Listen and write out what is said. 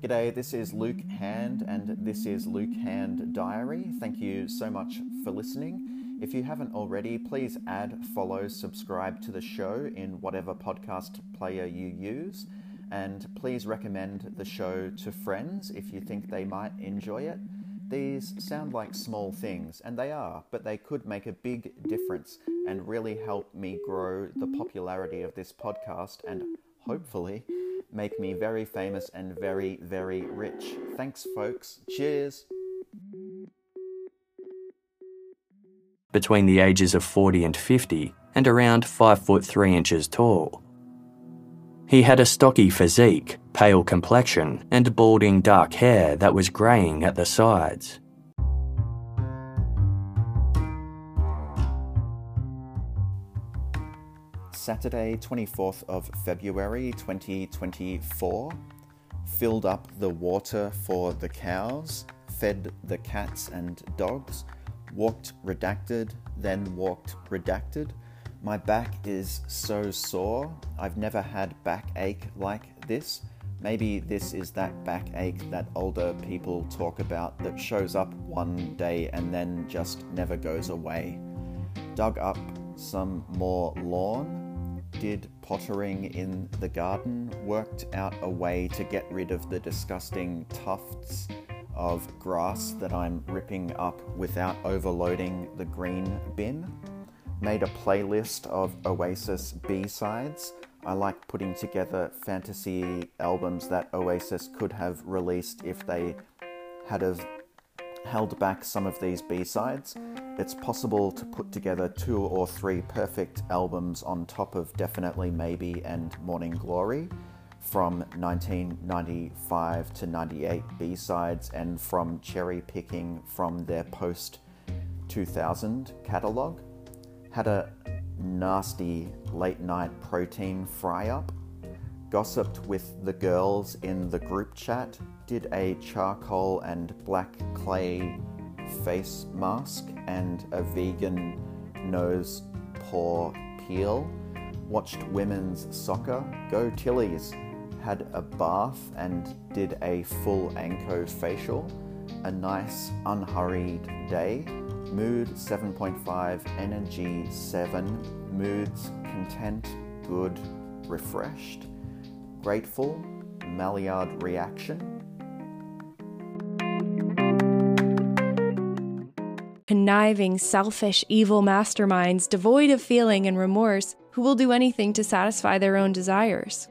G'day, this is Luke Hand, and this is Luke Hand Diary. Thank you so much for listening. If you haven't already, please add, follow, subscribe to the show in whatever podcast player you use, and please recommend the show to friends if you think they might enjoy it. These sound like small things, and they are, but they could make a big difference and really help me grow the popularity of this podcast and hopefully make me very famous and very, very rich. Thanks, folks. Cheers. Between the ages of 40 and 50, and around 5 foot 3 inches tall. He had a stocky physique, pale complexion, and balding dark hair that was greying at the sides. Saturday, 24th of February 2024. Filled up the water for the cows, fed the cats and dogs, walked redacted, then walked redacted. My back is so sore. I've never had backache like this. Maybe this is that backache that older people talk about that shows up one day and then just never goes away. Dug up some more lawn, did pottering in the garden, worked out a way to get rid of the disgusting tufts of grass that I'm ripping up without overloading the green bin. Made a playlist of Oasis B sides. I like putting together fantasy albums that Oasis could have released if they had have held back some of these B sides it's possible to put together two or three perfect albums on top of Definitely Maybe and Morning Glory from 1995 to 98 B sides and from cherry picking from their post 2000 catalogue. Had a nasty late night protein fry up. Gossiped with the girls in the group chat. Did a charcoal and black clay face mask and a vegan nose pore peel. Watched women's soccer. Go Tillies. Had a bath and did a full Anko facial. A nice, unhurried day. Mood 7.5, energy 7. Moods content, good, refreshed. Grateful, Maillard reaction conniving, selfish, evil masterminds devoid of feeling and remorse who will do anything to satisfy their own desires.